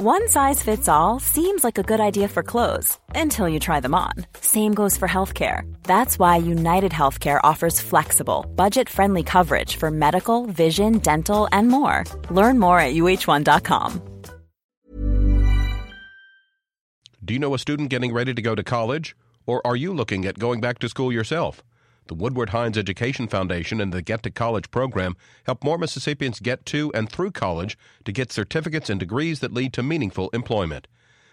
One size fits all seems like a good idea for clothes until you try them on. Same goes for healthcare. That's why United Healthcare offers flexible, budget friendly coverage for medical, vision, dental, and more. Learn more at uh1.com. Do you know a student getting ready to go to college? Or are you looking at going back to school yourself? The Woodward Hines Education Foundation and the Get to College program help more Mississippians get to and through college to get certificates and degrees that lead to meaningful employment.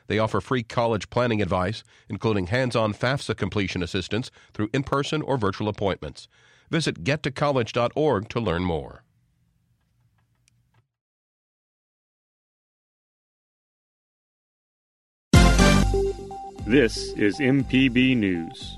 They offer free college planning advice, including hands on FAFSA completion assistance through in person or virtual appointments. Visit gettocollege.org to learn more. This is MPB News.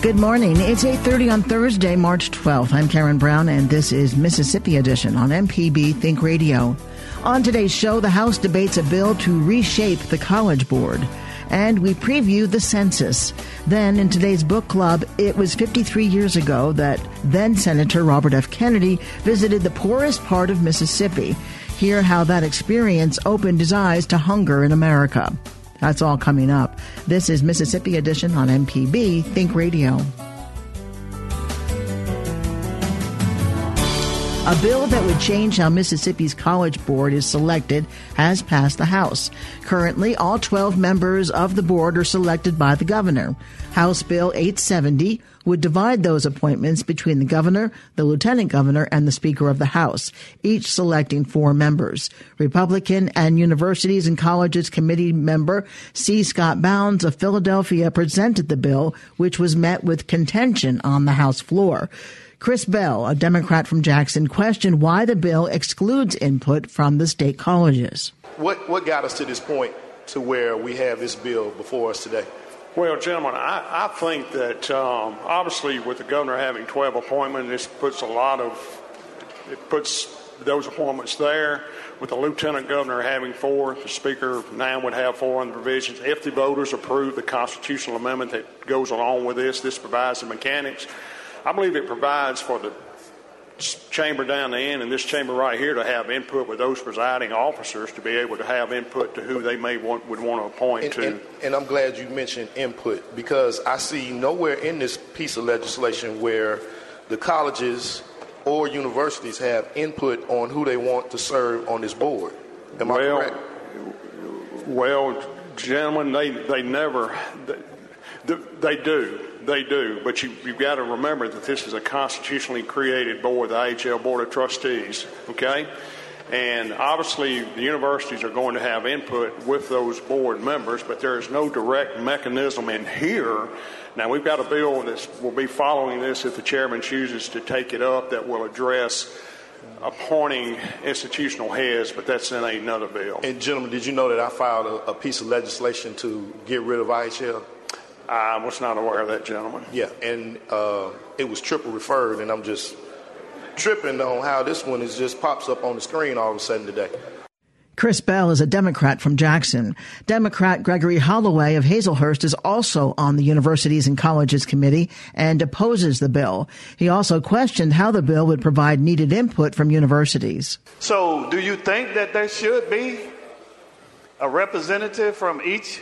Good morning. It's 8:30 on Thursday, March 12th. I'm Karen Brown and this is Mississippi Edition on MPB Think Radio. On today's show, the House debates a bill to reshape the College Board and we preview the census. Then, in today's book club, it was 53 years ago that then Senator Robert F. Kennedy visited the poorest part of Mississippi. Hear how that experience opened his eyes to hunger in America. That's all coming up. This is Mississippi Edition on MPB Think Radio. A bill that would change how Mississippi's College Board is selected has passed the House. Currently, all 12 members of the board are selected by the governor. House Bill 870 would divide those appointments between the governor, the lieutenant governor, and the speaker of the House, each selecting four members. Republican and Universities and Colleges Committee member C. Scott Bounds of Philadelphia presented the bill, which was met with contention on the House floor. Chris Bell, a Democrat from Jackson, questioned why the bill excludes input from the state colleges. What, what got us to this point to where we have this bill before us today? Well, gentlemen, I, I think that um, obviously with the governor having 12 appointments, this puts a lot of, it puts those appointments there. With the lieutenant governor having four, the speaker now would have four on the provisions. If the voters approve the constitutional amendment that goes along with this, this provides the mechanics. I believe it provides for the chamber down the end and this chamber right here to have input with those presiding officers to be able to have input to who they may want would want to appoint and, to. And, and I'm glad you mentioned input because I see nowhere in this piece of legislation where the colleges or universities have input on who they want to serve on this board. Am well, I correct? Well, gentlemen, they they never they, they do they do, but you, have got to remember that this is a constitutionally created board, the IHL Board of Trustees, okay? And obviously, the universities are going to have input with those board members, but there is no direct mechanism in here. Now, we've got a bill that will be following this if the chairman chooses to take it up that will address appointing institutional heads, but that's in another bill. And, gentlemen, did you know that I filed a, a piece of legislation to get rid of IHL? I was not aware of that, gentleman. Yeah, and uh, it was triple referred, and I'm just tripping on how this one is just pops up on the screen all of a sudden today. Chris Bell is a Democrat from Jackson. Democrat Gregory Holloway of Hazlehurst is also on the Universities and Colleges Committee and opposes the bill. He also questioned how the bill would provide needed input from universities. So, do you think that there should be a representative from each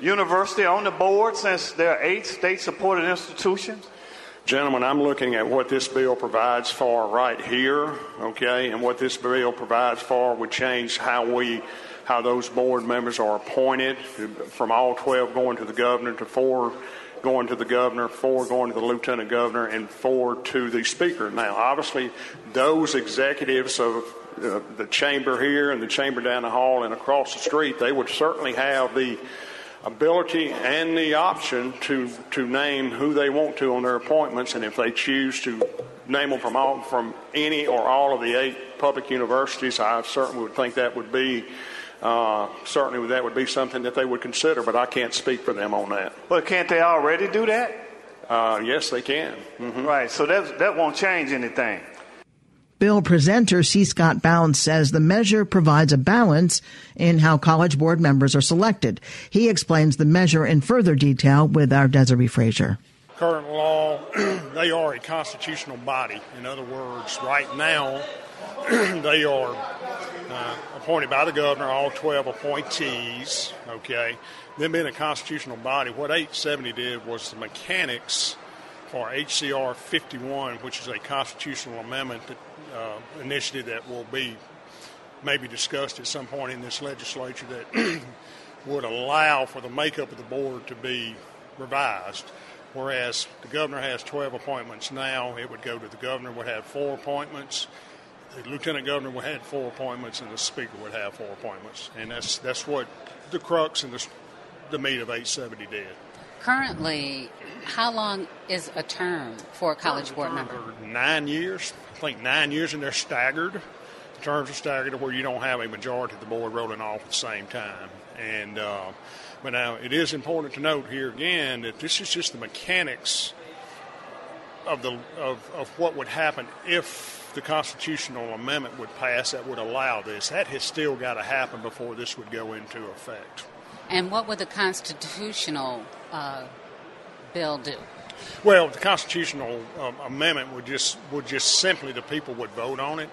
university on the board since there are eight state supported institutions? Gentlemen, I'm looking at what this bill provides for right here, okay, and what this bill provides for would change how we, how those board members are appointed from all 12 going to the governor to four going to the governor, four going to the lieutenant governor, and four to the speaker. Now, obviously, those executives of uh, the chamber here and the chamber down the hall and across the street, they would certainly have the ability and the option to, to name who they want to on their appointments, and if they choose to name them from all, from any or all of the eight public universities, I certainly would think that would be uh, certainly that would be something that they would consider, but I can't speak for them on that. But can't they already do that? Uh, yes, they can. Mm-hmm. Right, so that, that won't change anything. Bill presenter C. Scott Bounds says the measure provides a balance in how college board members are selected. He explains the measure in further detail with our Desare Frazier. Current law, they are a constitutional body. In other words, right now, they are uh, appointed by the governor, all 12 appointees, okay? Them being a constitutional body, what 870 did was the mechanics for HCR 51, which is a constitutional amendment that, uh, initiative that will be maybe discussed at some point in this legislature that would allow for the makeup of the board to be revised. Whereas the governor has 12 appointments now, it would go to the governor would have four appointments, the lieutenant governor would have four appointments, and the speaker would have four appointments, and that's that's what the crux and the, the meat of 870 did. Currently, how long is a term for a college board member? Nine years. I think nine years, and they're staggered. The terms are staggered to where you don't have a majority of the board rolling off at the same time. And uh, but now it is important to note here again that this is just the mechanics of the of, of what would happen if the constitutional amendment would pass that would allow this. That has still got to happen before this would go into effect. And what would the constitutional uh, bill do? Well, the constitutional um, amendment would just would just simply the people would vote on it,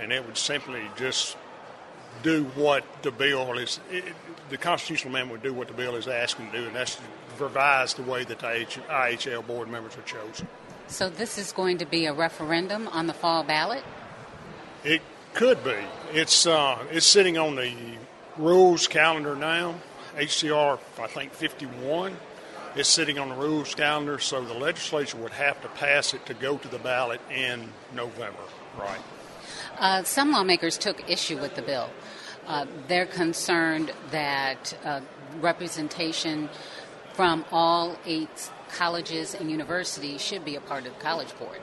and it would simply just do what the bill is. It, the constitutional amendment would do what the bill is asking to do, and that's to revise the way that the IHL board members are chosen. So this is going to be a referendum on the fall ballot? It could be. It's uh, it's sitting on the rules calendar now. HCR, I think 51 is sitting on the rules calendar, so the legislature would have to pass it to go to the ballot in November, right? Uh, some lawmakers took issue with the bill. Uh, they're concerned that uh, representation from all eight colleges and universities should be a part of the College Board?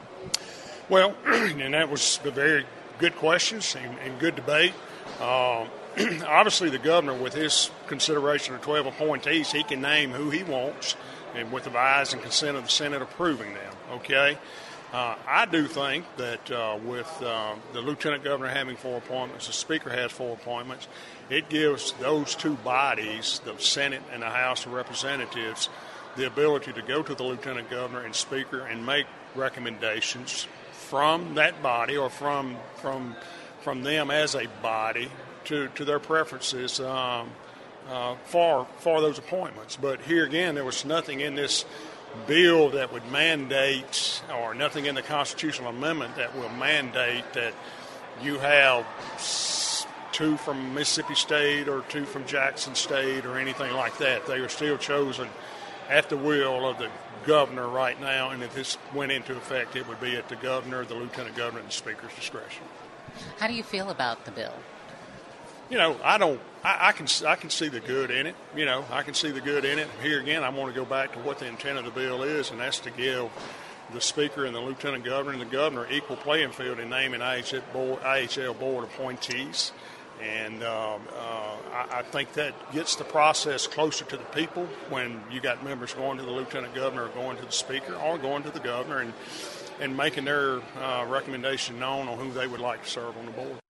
Well, and that was a very good questions and, and good debate. Uh, obviously, the governor, with his consideration of 12 appointees, he can name who he wants, and with the ayes and consent of the Senate approving them. Okay. Uh, I do think that uh, with uh, the lieutenant governor having four appointments, the speaker has four appointments, it gives those two bodies, the Senate and the House of Representatives, the ability to go to the lieutenant governor and speaker and make recommendations from that body or from from from them as a body to, to their preferences um, uh, for for those appointments. But here again, there was nothing in this bill that would mandate, or nothing in the constitutional amendment that will mandate that you have two from Mississippi State or two from Jackson State or anything like that. They are still chosen at the will of the governor right now, and if this went into effect, it would be at the governor, the lieutenant governor, and the speaker's discretion. How do you feel about the bill? You know, I don't. I, I, can I can see the good in it. You know, I can see the good in it. Here again, I want to go back to what the intent of the bill is, and that's to give the speaker and the lieutenant governor and the governor equal playing field in naming IHL board, IHL board appointees. And um, uh, I, I, think that gets the process closer to the people when you got members going to the lieutenant governor or going to the speaker or going to the governor and, and making their uh, recommendation known on who they would like to serve on the board.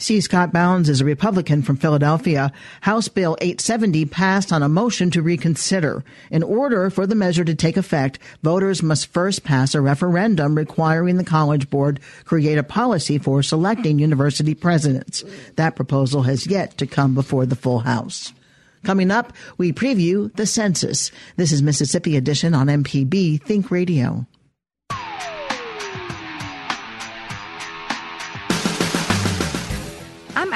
C. Scott Bounds is a Republican from Philadelphia. House Bill 870 passed on a motion to reconsider. In order for the measure to take effect, voters must first pass a referendum requiring the College Board create a policy for selecting university presidents. That proposal has yet to come before the full House. Coming up, we preview the census. This is Mississippi Edition on MPB Think Radio.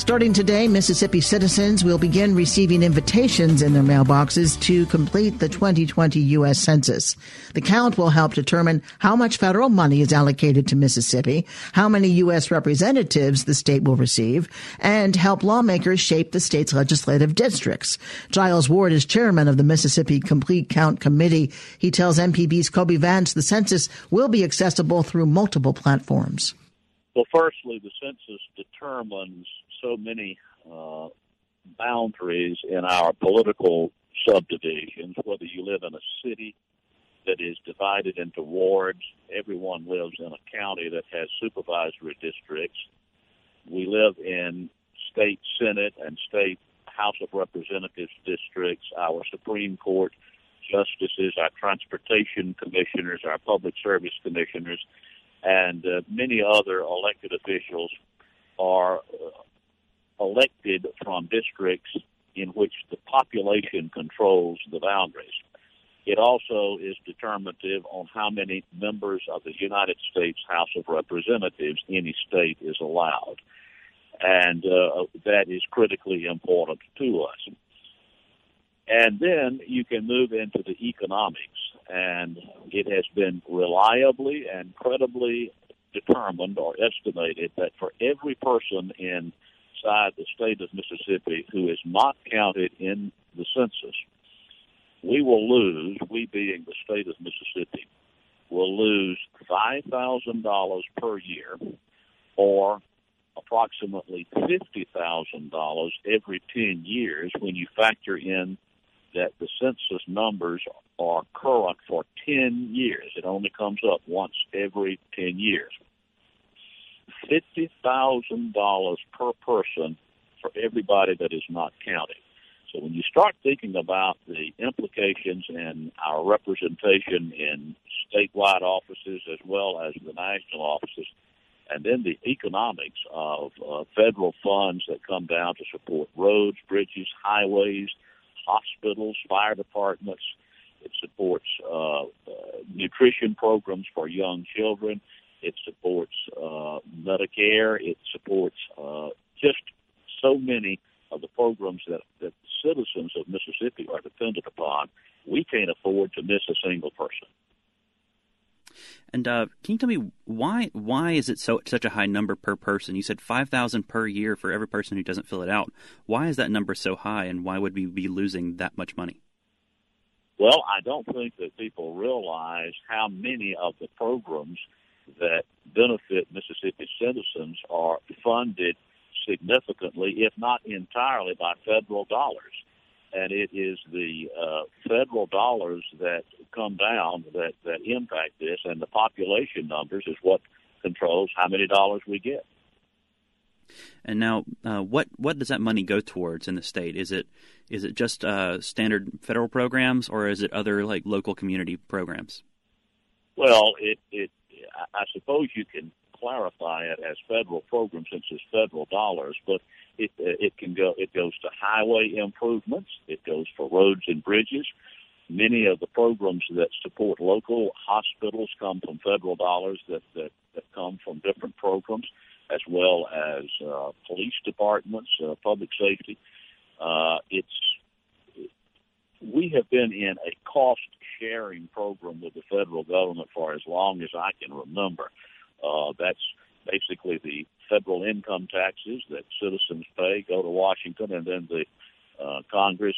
Starting today, Mississippi citizens will begin receiving invitations in their mailboxes to complete the 2020 U.S. Census. The count will help determine how much federal money is allocated to Mississippi, how many U.S. representatives the state will receive, and help lawmakers shape the state's legislative districts. Giles Ward is chairman of the Mississippi Complete Count Committee. He tells MPB's Kobee Vance the census will be accessible through multiple platforms. Well, firstly, the census determines so many uh, boundaries in our political subdivisions, whether you live in a city that is divided into wards, everyone lives in a county that has supervisory districts. We live in state senate and state House of Representatives districts, our Supreme Court justices, our transportation commissioners, our public service commissioners, and uh, many other elected officials are uh, elected from districts in which the population controls the boundaries. It also is determinative on how many members of the United States House of Representatives any state is allowed. And uh, that is critically important to us. And then you can move into the economics, and it has been reliably and credibly determined or estimated that for every person in outside the state of Mississippi who is not counted in the census, we will lose, we being the state of Mississippi, will lose $5,000 per year or approximately $50,000 every 10 years when you factor in that the census numbers are current for 10 years. It only comes up once every 10 years. $50,000 per person for everybody that is not counted. So when you start thinking about the implications in our representation in statewide offices as well as the national offices, and then the economics of uh, federal funds that come down to support roads, bridges, highways, hospitals, fire departments. It supports uh, uh, nutrition programs for young children. It supports uh, Medicare. It supports uh, just so many of the programs that, that citizens of Mississippi are dependent upon. We can't afford to miss a single person. And uh, can you tell me why why is it so such a high number per person? You said five thousand per year for every person who doesn't fill it out. Why is that number so high, and why would we be losing that much money? Well, I don't think that people realize how many of the programs that benefit Mississippi citizens are funded significantly, if not entirely, by federal dollars. And it is the uh, federal dollars that come down that, that impact this, and the population numbers is what controls how many dollars we get. And now, uh, what what does that money go towards in the state? Is it is it just uh, standard federal programs, or is it other like local community programs? Well, it it I suppose you can clarify it as federal program since it's federal dollars, but it it can go it goes to highway improvements, it goes for roads and bridges. Many of the programs that support local hospitals come from federal dollars that that, that come from different programs, as well as uh, police departments, uh, public safety. Uh, it's we have been in a cost sharing program with the federal government for as long as I can remember. Uh, that's basically the federal income taxes that citizens pay go to Washington, and then the uh, Congress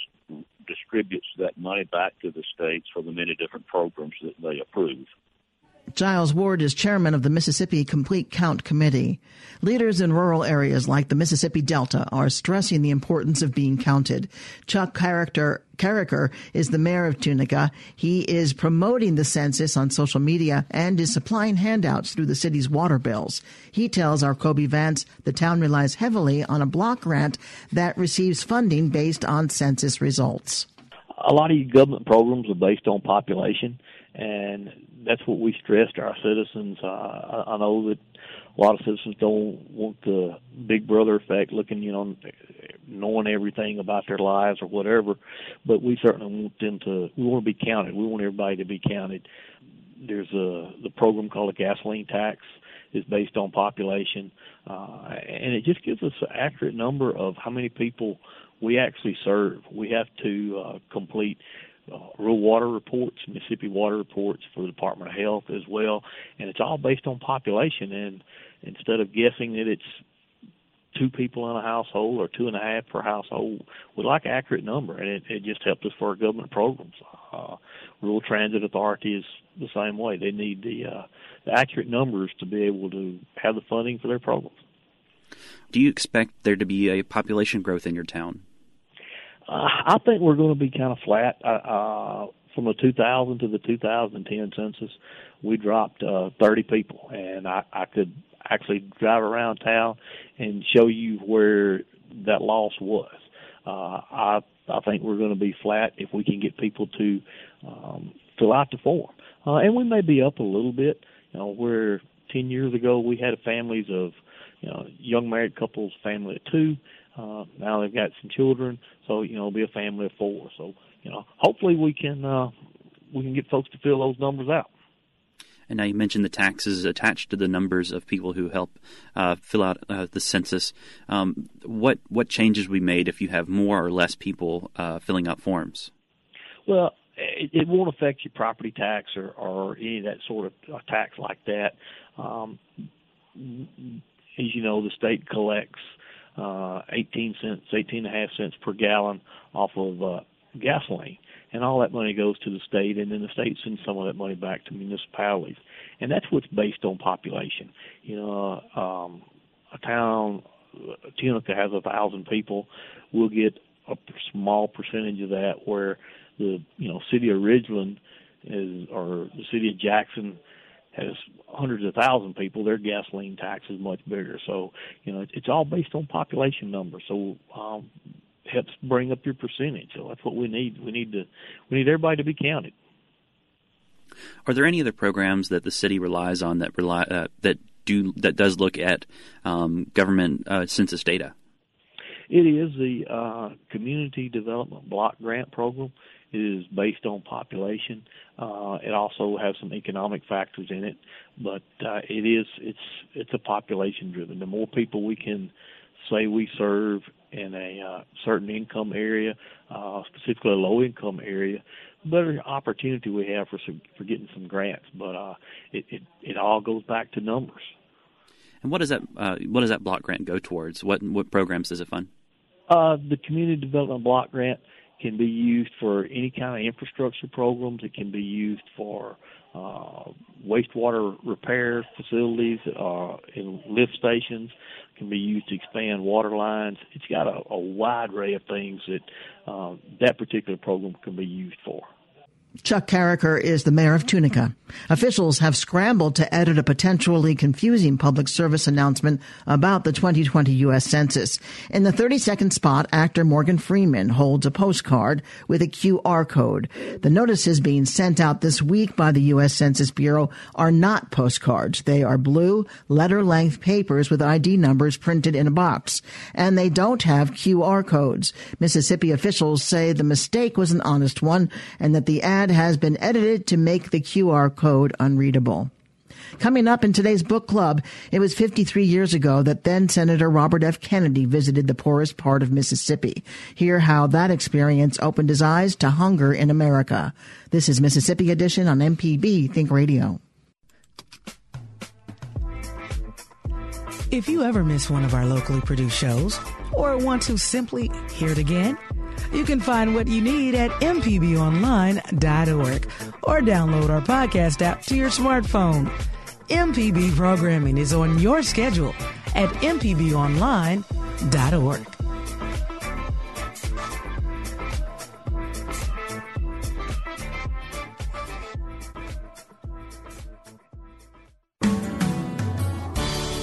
distributes that money back to the states for the many different programs that they approve. Giles Ward is chairman of the Mississippi Complete Count Committee. Leaders in rural areas like the Mississippi Delta are stressing the importance of being counted. Chuck Cariker is the mayor of Tunica. He is promoting the census on social media and is supplying handouts through the city's water bills. He tells our Kobee Vance the town relies heavily on a block grant that receives funding based on census results. A lot of government programs are based on population, and that's what we stress to our citizens. Uh, I, I know that a lot of citizens don't want the big brother effect, looking, you know, knowing everything about their lives or whatever. But we certainly want them to. We want to be counted. We want everybody to be counted. There's a the program called a gasoline tax is based on population, uh, and it just gives us an accurate number of how many people we actually serve. We have to uh, complete uh, rural water reports, Mississippi water reports for the Department of Health as well, and it's all based on population. And instead of guessing that it's two people in a household or two and a half per household, we like an accurate number, and it, it just helps us for our government programs. Uh, Rural Transit Authority is the same way; they need the, uh, the accurate numbers to be able to have the funding for their programs. Do you expect there to be a population growth in your town? Uh, I think we're going to be kind of flat. Uh, from the 2000 to the 2010 census, we dropped uh, 30 people, and I, I could actually drive around town and show you where that loss was. Uh, I I think we're going to be flat if we can get people to um, fill out the form, uh, and we may be up a little bit. You know, where 10 years ago we had families of you know young married couples, family of two. Uh, now they've got some children, so you know, it'll be a family of four. So you know, hopefully we can uh, we can get folks to fill those numbers out. And now you mentioned the taxes attached to the numbers of people who help uh, fill out uh, the census. Um, what what changes we made if you have more or less people uh, filling out forms? Well, it, it, won't affect your property tax or, or any of that sort of uh, tax like that. Um, as you know, the state collects uh, 18 cents, 18 and a half cents per gallon off of uh, gasoline. And all that money goes to the state, and then the state sends some of that money back to municipalities. And that's what's based on population. You know, um, a town, Tunica has a thousand people, we'll get a small percentage of that where the, you know, city of Ridgeland is, or the city of Jackson has hundreds of thousand people, their gasoline tax is much bigger. So, you know, it's all based on population numbers. So, um, helps bring up your percentage. So that's what we need. We need to, we need everybody to be counted. Are there any other programs that the city relies on that rely uh, that do that does look at um, government uh, census data? It is the uh, Community Development Block Grant Program. It is based on population. Uh, it also has some economic factors in it, but uh, it is it's it's a population driven. The more people we can say we serve in a uh, certain income area, uh, specifically a low income area, the better opportunity we have for some, for getting some grants. But uh, it, it it all goes back to numbers. And what does that uh, what does that block grant go towards? What what programs does it fund? Uh, the community development block grant can be used for any kind of infrastructure programs. It can be used for uh, wastewater repair facilities, uh, in lift stations. It can be used to expand water lines. It's got a, a wide array of things that uh, that particular program can be used for. Chuck Cariker is the mayor of Tunica. Officials have scrambled to edit a potentially confusing public service announcement about the 2020 U.S. Census. In the 32nd spot, actor Morgan Freeman holds a postcard with a QR code. The notices being sent out this week by the U.S. Census Bureau are not postcards. They are blue, letter-length papers with ID numbers printed in a box. And they don't have QR codes. Mississippi officials say the mistake was an honest one and that the ad ad has been edited to make the QR code unreadable. Coming up in today's book club, it was 53 years ago that then Senator Robert F. Kennedy visited the poorest part of Mississippi. Hear how that experience opened his eyes to hunger in America. This is Mississippi Edition on MPB Think Radio. If you ever miss one of our locally produced shows or want to simply hear it again, you can find what you need at mpbonline.org or download our podcast app to your smartphone. MPB programming is on your schedule at mpbonline.org.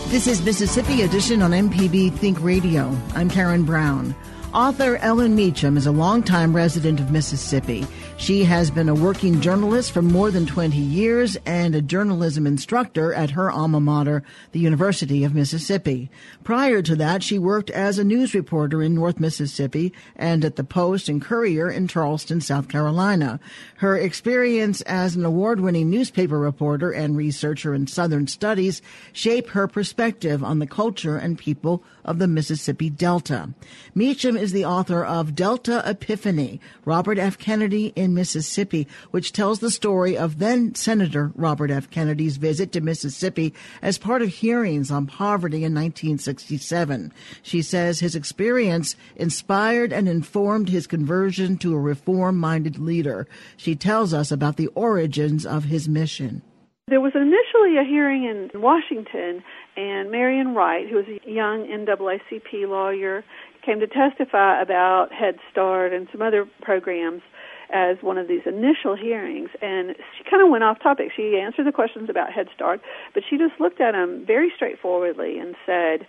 This is Mississippi Edition on MPB Think Radio. I'm Karen Brown. Author Ellen Meacham is a longtime resident of Mississippi. She has been a working journalist for more than 20 years and a journalism instructor at her alma mater, the University of Mississippi. Prior to that, she worked as a news reporter in North Mississippi and at the Post and Courier in Charleston, South Carolina. Her experience as an award-winning newspaper reporter and researcher in Southern studies shape her perspective on the culture and people of the Mississippi Delta. Meacham is the author of Delta Epiphany, Robert F. Kennedy in Mississippi, which tells the story of then Senator Robert F. Kennedy's visit to Mississippi as part of hearings on poverty in 1967. She says his experience inspired and informed his conversion to a reform-minded leader. She tells us about the origins of his mission. There was initially a hearing in Washington, and Marian Wright, who was a young NAACP lawyer, came to testify about Head Start and some other programs as one of these initial hearings. And she kind of went off topic. She answered the questions about Head Start, but she just looked at them very straightforwardly and said,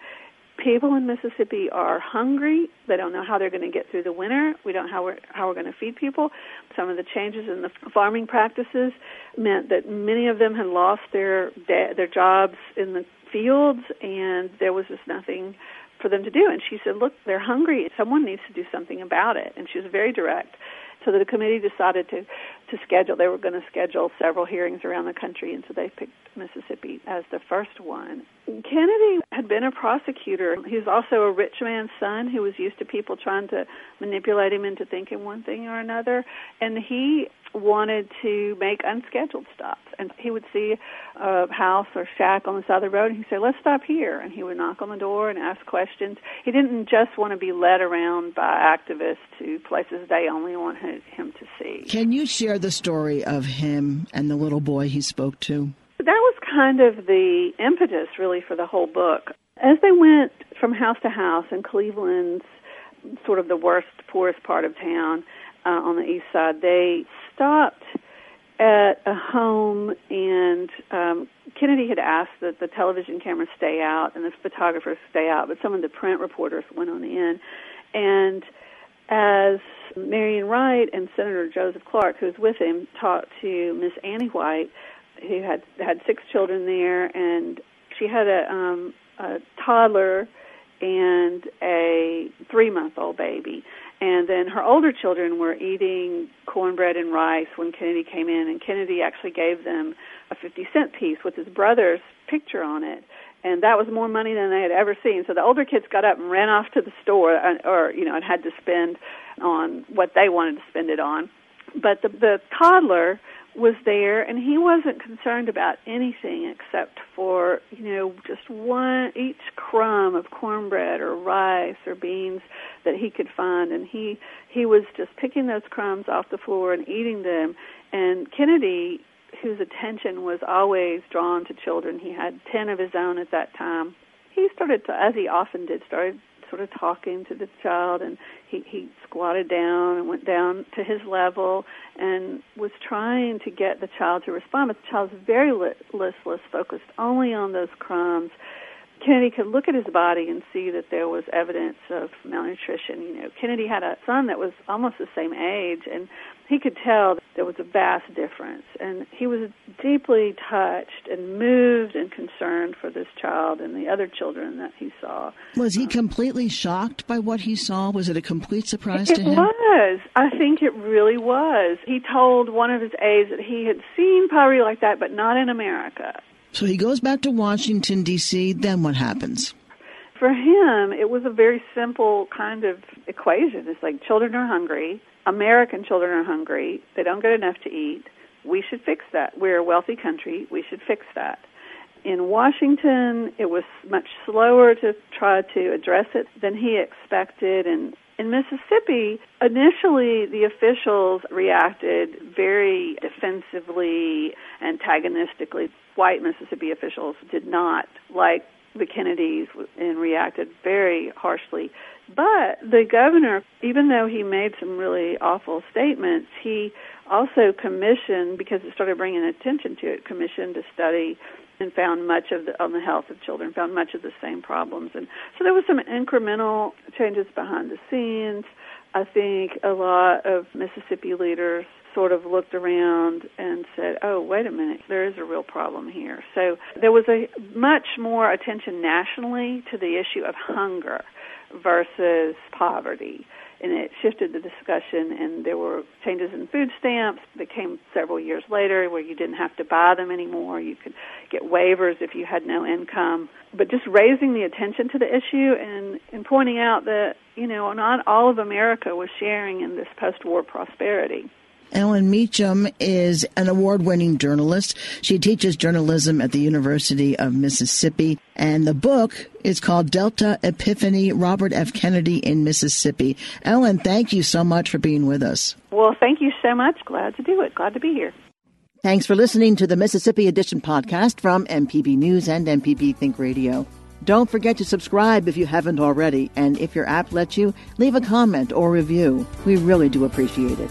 people in Mississippi are hungry. They don't know how they're going to get through the winter. We don't know how we're how we're going to feed people. Some of the changes in the farming practices meant that many of them had lost their their jobs in the fields, and there was just nothing for them to do. And she said, "Look, they're hungry. Someone needs to do something about it." And she was very direct. So the committee decided to to schedule. They were going to schedule several hearings around the country, and so they picked Mississippi as the first one. Kennedy had been a prosecutor. He was also a rich man's son who was used to people trying to manipulate him into thinking one thing or another, and he wanted to make unscheduled stops. And he would see a house or shack on the side of the road, and he'd say, "Let's stop here." And he would knock on the door and ask questions. He didn't just want to be led around by activists to places they only wanted him to see. Can you share the story of him and the little boy he spoke to? That was kind of the impetus, really, for the whole book. As they went from house to house in Cleveland's sort of the worst, poorest part of town uh, on the east side, they stopped at a home, and um, Kennedy had asked that the television cameras stay out and the photographers stay out, but some of the print reporters went on in. And as Marian Wright and Senator Joseph Clark, who was with him, talked to Miss Annie White, who had had six children there, and she had a, um, a toddler and a three-month-old baby. And then her older children were eating cornbread and rice when Kennedy came in, and Kennedy actually gave them a 50 cent piece with his brother's picture on it. And that was more money than they had ever seen. So the older kids got up and ran off to the store, uh, or you know, and had to spend on what they wanted to spend it on. But the the toddler was there and he wasn't concerned about anything except for you know just one each crumb of cornbread or rice or beans that he could find. And he he was just picking those crumbs off the floor and eating them. And Kennedy whose attention was always drawn to children he had 10 of his own at that time he started to as he often did started sort of talking to the child and he he squatted down and went down to his level and was trying to get the child to respond but the child's very listless focused only on those crumbs Kennedy could look at his body and see that there was evidence of malnutrition. You know, Kennedy had a son that was almost the same age, and he could tell there was a vast difference. And he was deeply touched and moved and concerned for this child and the other children that he saw. Was he completely shocked by what he saw? Was it a complete surprise it to him? It was. I think it really was. He told one of his aides that he had seen poverty like that, but not in America. So he goes back to Washington, D.C., then what happens? For him, it was a very simple kind of equation. It's like children are hungry, American children are hungry, they don't get enough to eat. We should fix that. We're a wealthy country, we should fix that. In Washington, it was much slower to try to address it than he expected, and in Mississippi, initially the officials reacted very defensively, antagonistically. White Mississippi officials did not like the Kennedys and reacted very harshly. But the governor, even though he made some really awful statements, he also commissioned, because it started bringing attention to it, commissioned a study and found much of the on the health of children, found much of the same problems, and so there was some incremental changes behind the scenes. I think a lot of Mississippi leaders sort of looked around and said, "Oh, wait a minute, there is a real problem here." So there was a much more attention nationally to the issue of hunger versus poverty. And it shifted the discussion and there were changes in food stamps that came several years later where you didn't have to buy them anymore. You could get waivers if you had no income. But just raising the attention to the issue and and pointing out that you know not all of america was sharing in this post-war prosperity Ellen Meacham is an award winning journalist. She teaches journalism at the University of Mississippi. And the book is called Delta Epiphany Robert F. Kennedy in Mississippi. Ellen, thank you so much for being with us. Well, thank you so much. Glad to do it. Glad to be here. Thanks for listening to the Mississippi Edition podcast from MPB News and MPB Think Radio. Don't forget to subscribe if you haven't already, and if your app lets you, leave a comment or review. We really do appreciate it.